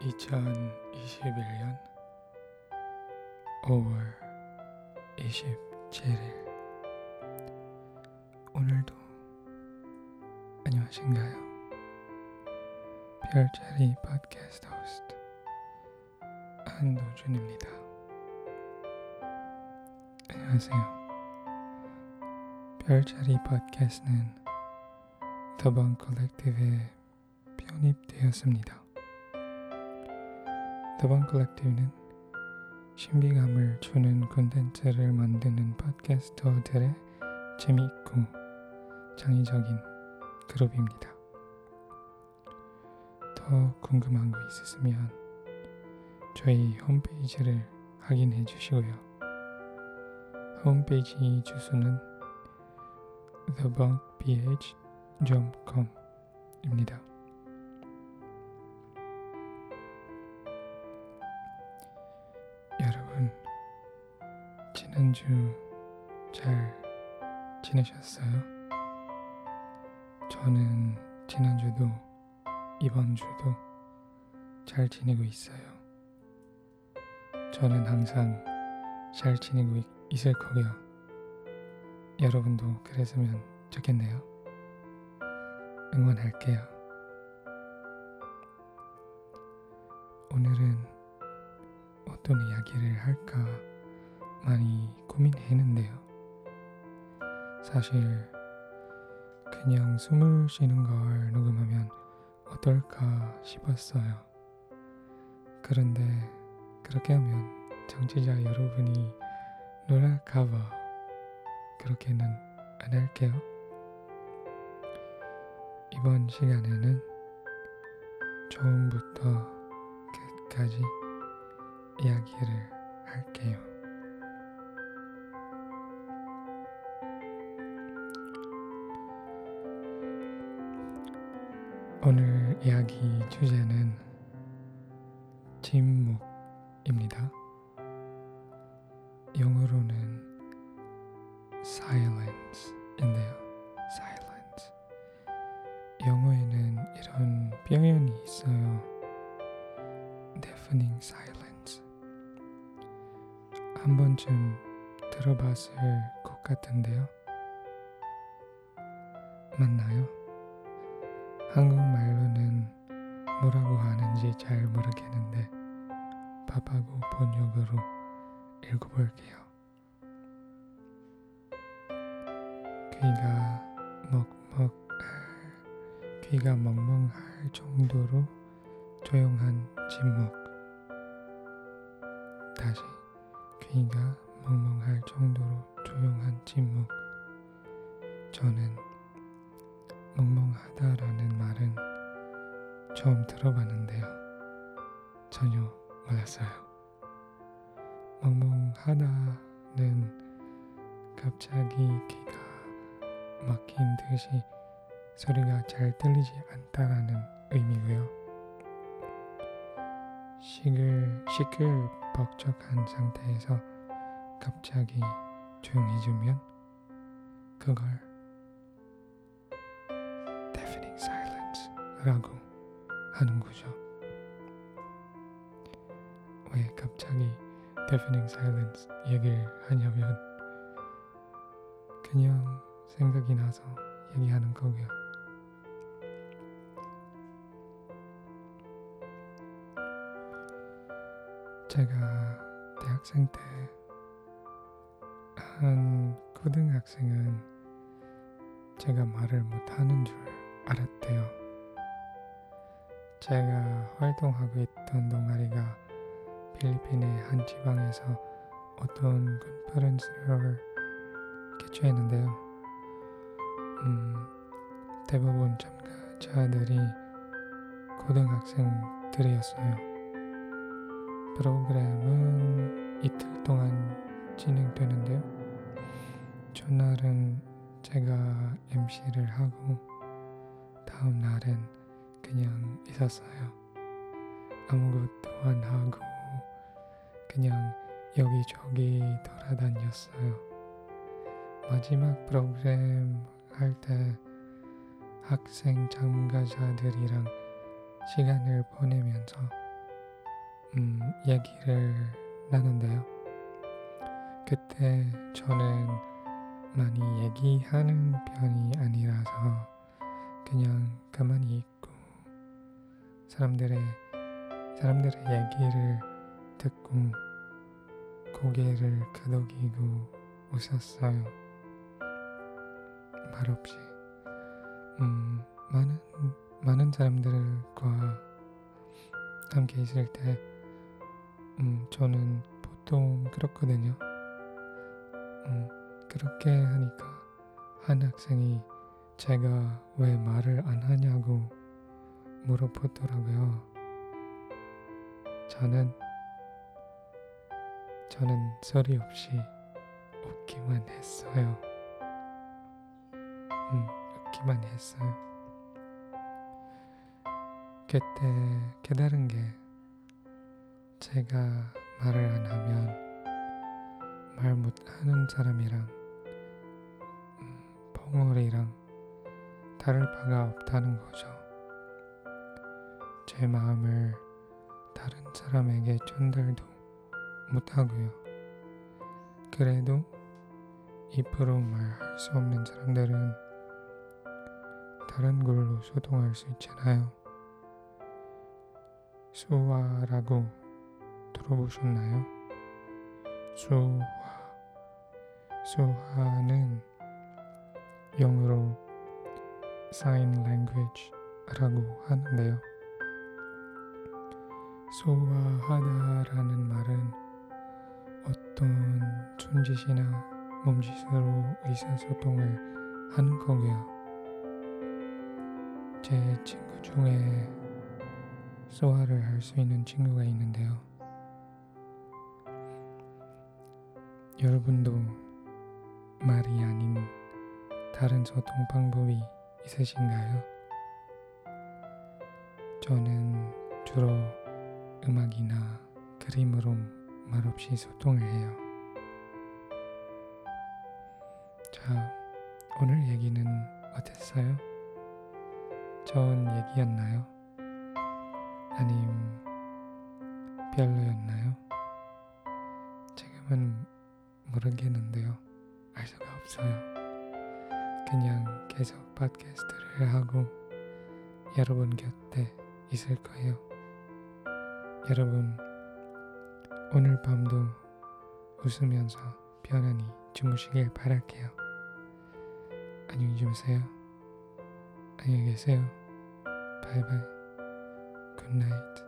2021년 5월 27일 오늘도 안녕하신가요? 별자리 팟캐스트 호스트 한도준입니다. 안녕하세요. 별자리 팟캐스트는 더번 컬렉티브에 편입되었습니다. 더번 컬렉티브는 신비감을 주는 콘텐츠를 만드는 팟캐스터들의 재미있고 창의적인 그룹입니다. 더 궁금한 거 있으시면 저희 홈페이지를 확인해 주시고요. 홈페이지 주소는 thebunkph.com입니다. 지난주 잘 지내셨어요? 저는 지난주도 이번 주도 잘 지내고 있어요. 저는 항상 잘 지내고 있, 있을 거고요. 여러분도 그랬으면 좋겠네요. 응원할게요. 오늘은 어떤 이야기를 할까 많이 고민했는데요. 사실 그냥 숨을 쉬는 걸 녹음하면 어떨까 싶었어요. 그런데 그렇게 하면 정치자 여러분이 놀랄까봐 그렇게는 안 할게요. 이번 시간에는 처음부터 끝까지 이야기를 할게요. 이야기 주제는 침묵입니다. 영어로는 silence인데요. silence. 영어에는 이런 표현이 있어요. deafening silence. 한 번쯤 들어봤을 것 같은데요. 맞나요? 한국말로는 뭐라고 하는지 잘 모르겠는데 밥하고 번역으로 읽어볼게요. 귀가 먹먹 귀가 멍멍할 정도로 조용한 침묵. 다시 귀가 멍멍할 정도로 조용한 침묵. 저는 멍멍하다라는 말은 처음 들어봤는데요. 전혀 몰랐어요. 멍멍하다는 갑자기 귀가 막힌 듯이 소리가 잘 들리지 않다라는 의미고요. 시글 시끌벅적한 상태에서 갑자기 조용해지면 그걸 라고 하는 거죠. 왜 갑자기 deafening silence 얘기를 하냐면 그냥 생각이 나서 얘기하는 거고요. 제가 대학생 때 한 고등학생은 제가 말을 못하는 줄 알았대요. 제가 활동하고 있던 동아리가 필리핀의 한 지방에서 어떤 컨퍼런스를 개최했는데요. 음, 대부분 참가자들이 고등학생들이었어요. 프로그램은 이틀 동안 진행되는데요. 전날은 제가 MC를 하고 다음 날은 그냥 있었어요. 아무것도 안 하고 그냥 여기저기 돌아다녔어요. 마지막 프로그램 할 때 학생 참가자들이랑 시간을 보내면서 음, 얘기를 나눈대요. 그때 저는 많이 얘기하는 편이 아니라서 그냥 가만히 있고 사람들의 사람들의 얘기를 듣고 고개를 끄덕이고 웃었어요. 말없이. 음, 많은 많은 사람들과 함께 있을 때, 음, 저는 보통 그렇거든요. 음, 그렇게 하니까 한 학생이 제가 왜 말을 안 하냐고 물어보더라고요. 저는 저는 소리 없이 웃기만 했어요. 음, 웃기만 했어요. 그때 깨달은 게 제가 말을 안 하면 말 못하는 사람이랑 음, 벙어리랑 다를 바가 없다는 거죠. 제 마음을 다른 사람에게 전달도 못하고요. 그래도 입으로 말할 수 없는 사람들은 다른 걸로 소통할 수 있잖아요. 수화라고 들어보셨나요? 수화. 수화는 영어로 sign language라고 하는데요. 소화하다라는 말은 어떤 손짓이나 몸짓으로 의사소통을 하는 거고요. 제 친구 중에 소화를 할 수 있는 친구가 있는데요. 여러분도 말이 아닌 다른 소통 방법이 있으신가요? 저는 주로 음악이나 그림으로 말없이 소통을 해요. 자, 오늘 얘기는 어땠어요? 좋은 얘기였나요? 아님 별로였나요? 지금은 모르겠는데요. 알 수가 없어요. 그냥 계속 팟캐스트를 하고 여러분 곁에 있을 거예요. 여러분 오늘 밤도 웃으면서 편안히 주무시길 바랄게요. 안녕히 주무세요. 안녕히 계세요. 바이바이. 굿나잇.